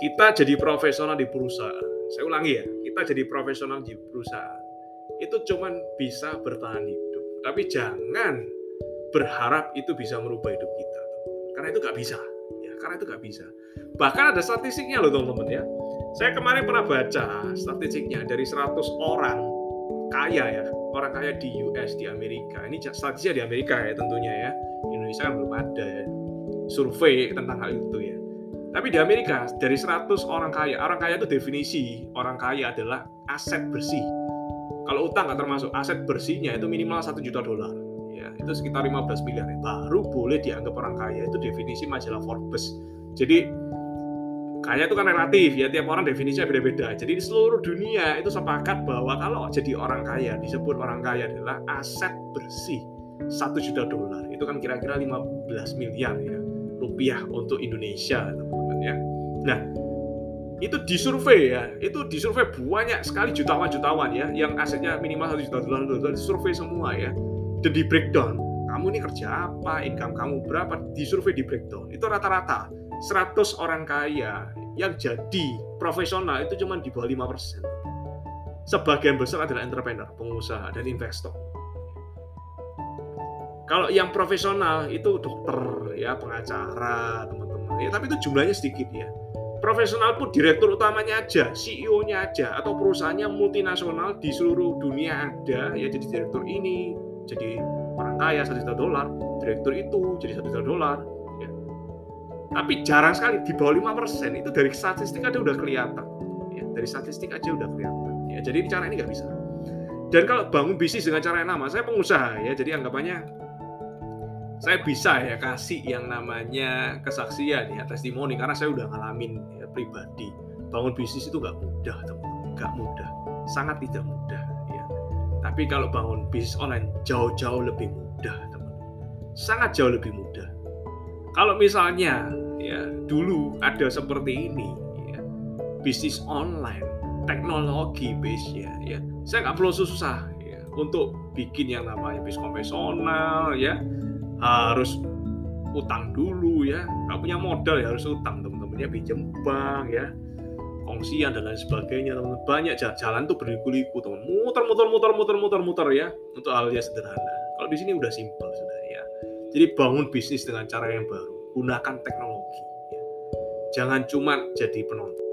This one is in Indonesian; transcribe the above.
kita jadi profesional di perusahaan. Saya ulangi ya, kita jadi profesional di perusahaan. Itu cuman bisa bertahan hidup. Tapi jangan berharap itu bisa merubah hidup kita. Karena itu nggak bisa. Ya, karena itu nggak bisa. Bahkan ada statistiknya loh teman-teman ya. Saya kemarin pernah baca statistiknya dari 100 orang kaya ya, orang kaya di US, di Amerika. Ini statistiknya di Amerika ya tentunya ya. Indonesia kan belum ada ya. survei tentang hal itu ya. Tapi di Amerika dari 100 orang kaya, orang kaya itu definisi orang kaya adalah aset bersih. Kalau utang nggak termasuk aset bersihnya itu minimal 1 juta dolar. Ya, itu sekitar 15 miliar. Ya. Baru boleh dianggap orang kaya. Itu definisi majalah Forbes. Jadi kaya itu kan relatif ya tiap orang definisinya beda-beda. Jadi di seluruh dunia itu sepakat bahwa kalau jadi orang kaya disebut orang kaya adalah aset bersih 1 juta dolar. Itu kan kira-kira 15 miliar ya rupiah untuk Indonesia ya. Nah, itu disurvei ya, itu disurvei banyak sekali jutawan-jutawan ya, yang asetnya minimal satu juta dolar, dolar disurvei semua ya, dan di breakdown. Kamu ini kerja apa, income kamu berapa, disurvei di breakdown. Itu rata-rata 100 orang kaya yang jadi profesional itu cuma di bawah 5%. Sebagian besar adalah entrepreneur, pengusaha, dan investor. Kalau yang profesional itu dokter, ya pengacara, teman ya tapi itu jumlahnya sedikit ya. Profesional pun direktur utamanya aja CEO-nya aja atau perusahaannya multinasional di seluruh dunia ada. Ya jadi direktur ini jadi orang kaya satu juta dolar. Direktur itu jadi satu juta dolar ya. tapi jarang sekali di bawah lima persen itu dari statistik aja udah kelihatan ya. Dari statistik aja udah kelihatan ya. Jadi cara ini nggak bisa. Dan kalau bangun bisnis dengan cara yang nama saya pengusaha ya. Jadi anggapannya saya bisa ya kasih yang namanya kesaksian ya testimoni karena saya udah ngalamin ya, pribadi. Bangun bisnis itu nggak mudah teman-teman nggak mudah. Sangat tidak mudah ya. Tapi kalau bangun bisnis online jauh-jauh lebih mudah teman. Sangat jauh lebih mudah. Kalau misalnya ya dulu ada seperti ini ya bisnis online teknologi base ya ya saya nggak perlu susah ya untuk bikin yang namanya bisnis konvensional ya harus utang dulu ya. Nggak punya modal ya harus utang. Teman-teman ya pinjam bank ya. Kongsian dan lain sebagainya teman-teman banyak jalan tuh berliku-liku teman muter muter muter muter muter muter ya. Untuk hal yang sederhana. Kalau di sini udah simpel sudah ya. Jadi bangun bisnis dengan cara yang baru. Gunakan teknologi ya. jangan cuma jadi penonton